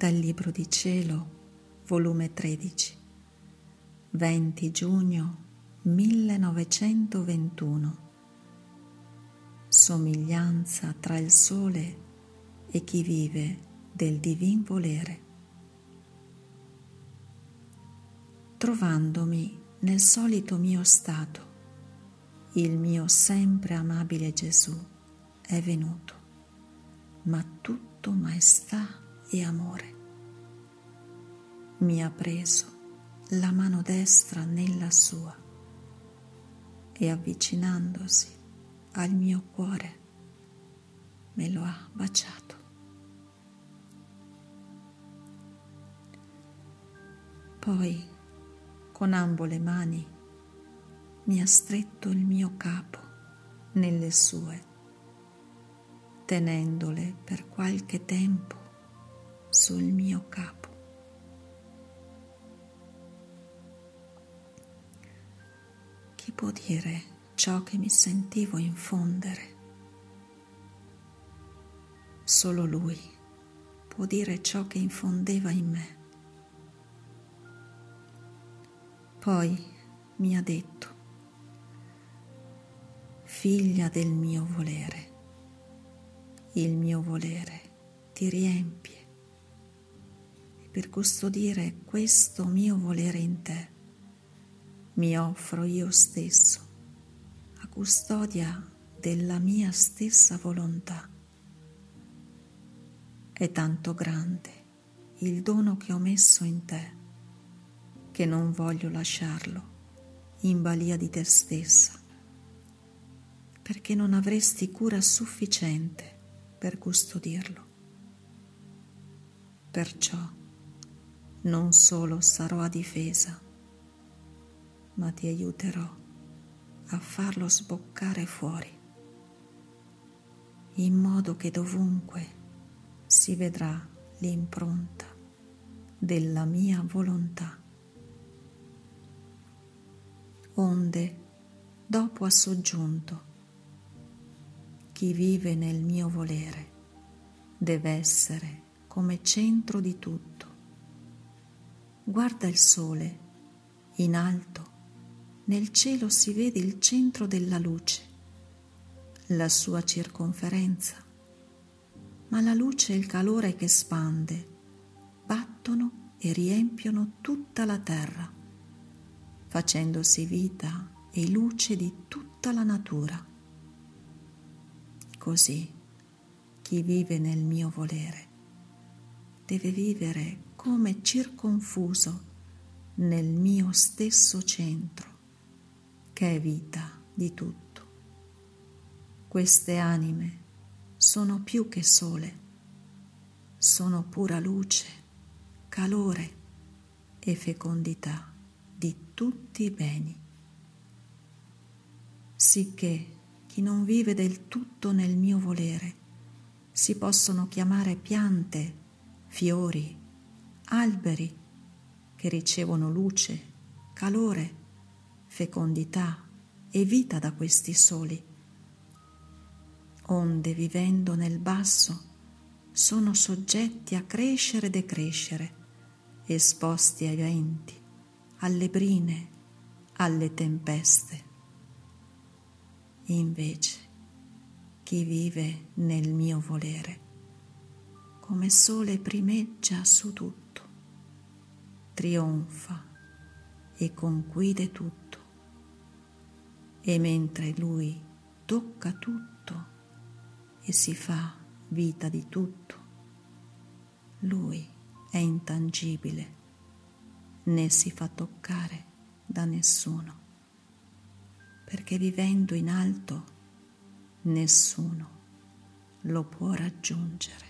dal Libro di Cielo, volume 13, 20 giugno 1921. Somiglianza tra il sole e chi vive del divin volere. Trovandomi nel solito mio stato, il mio sempre amabile Gesù è venuto, ma tutto maestà e amore. Mi ha preso la mano destra nella sua e avvicinandosi al mio cuore me lo ha baciato. Poi con ambo le mani mi ha stretto il mio capo nelle sue, tenendole per qualche tempo sul mio capo. Chi può dire ciò che mi sentivo infondere? Solo lui può dire ciò che infondeva in me. Poi mi ha detto, figlia del mio volere, il mio volere ti riempie per custodire questo mio volere in te. Mi offro io stesso a custodia della mia stessa volontà. È tanto grande il dono che ho messo in te che non voglio lasciarlo in balia di te stessa, perché non avresti cura sufficiente per custodirlo. Perciò non solo sarò a difesa, ma ti aiuterò a farlo sboccare fuori, in modo che dovunque si vedrà l'impronta della mia volontà. Onde, dopo ha soggiunto, chi vive nel mio volere deve essere come centro di tutto guarda il sole, in alto, nel cielo si vede il centro della luce, la sua circonferenza, ma la luce e il calore che spande battono e riempiono tutta la terra, facendosi vita e luce di tutta la natura. Così chi vive nel mio volere deve vivere come circonfuso nel mio stesso centro, che è vita di tutto. Queste anime sono più che sole, sono pura luce, calore e fecondità di tutti i beni. Sicché chi non vive del tutto nel mio volere si possono chiamare piante, fiori, alberi che ricevono luce, calore, fecondità e vita da questi soli, onde vivendo nel basso sono soggetti a crescere e decrescere, esposti ai venti, alle brine, alle tempeste. Invece, chi vive nel mio volere, come sole primeggia su tutto trionfa e conquide tutto. E mentre lui tocca tutto e si fa vita di tutto, lui è intangibile, né si fa toccare da nessuno, perché vivendo in alto nessuno lo può raggiungere.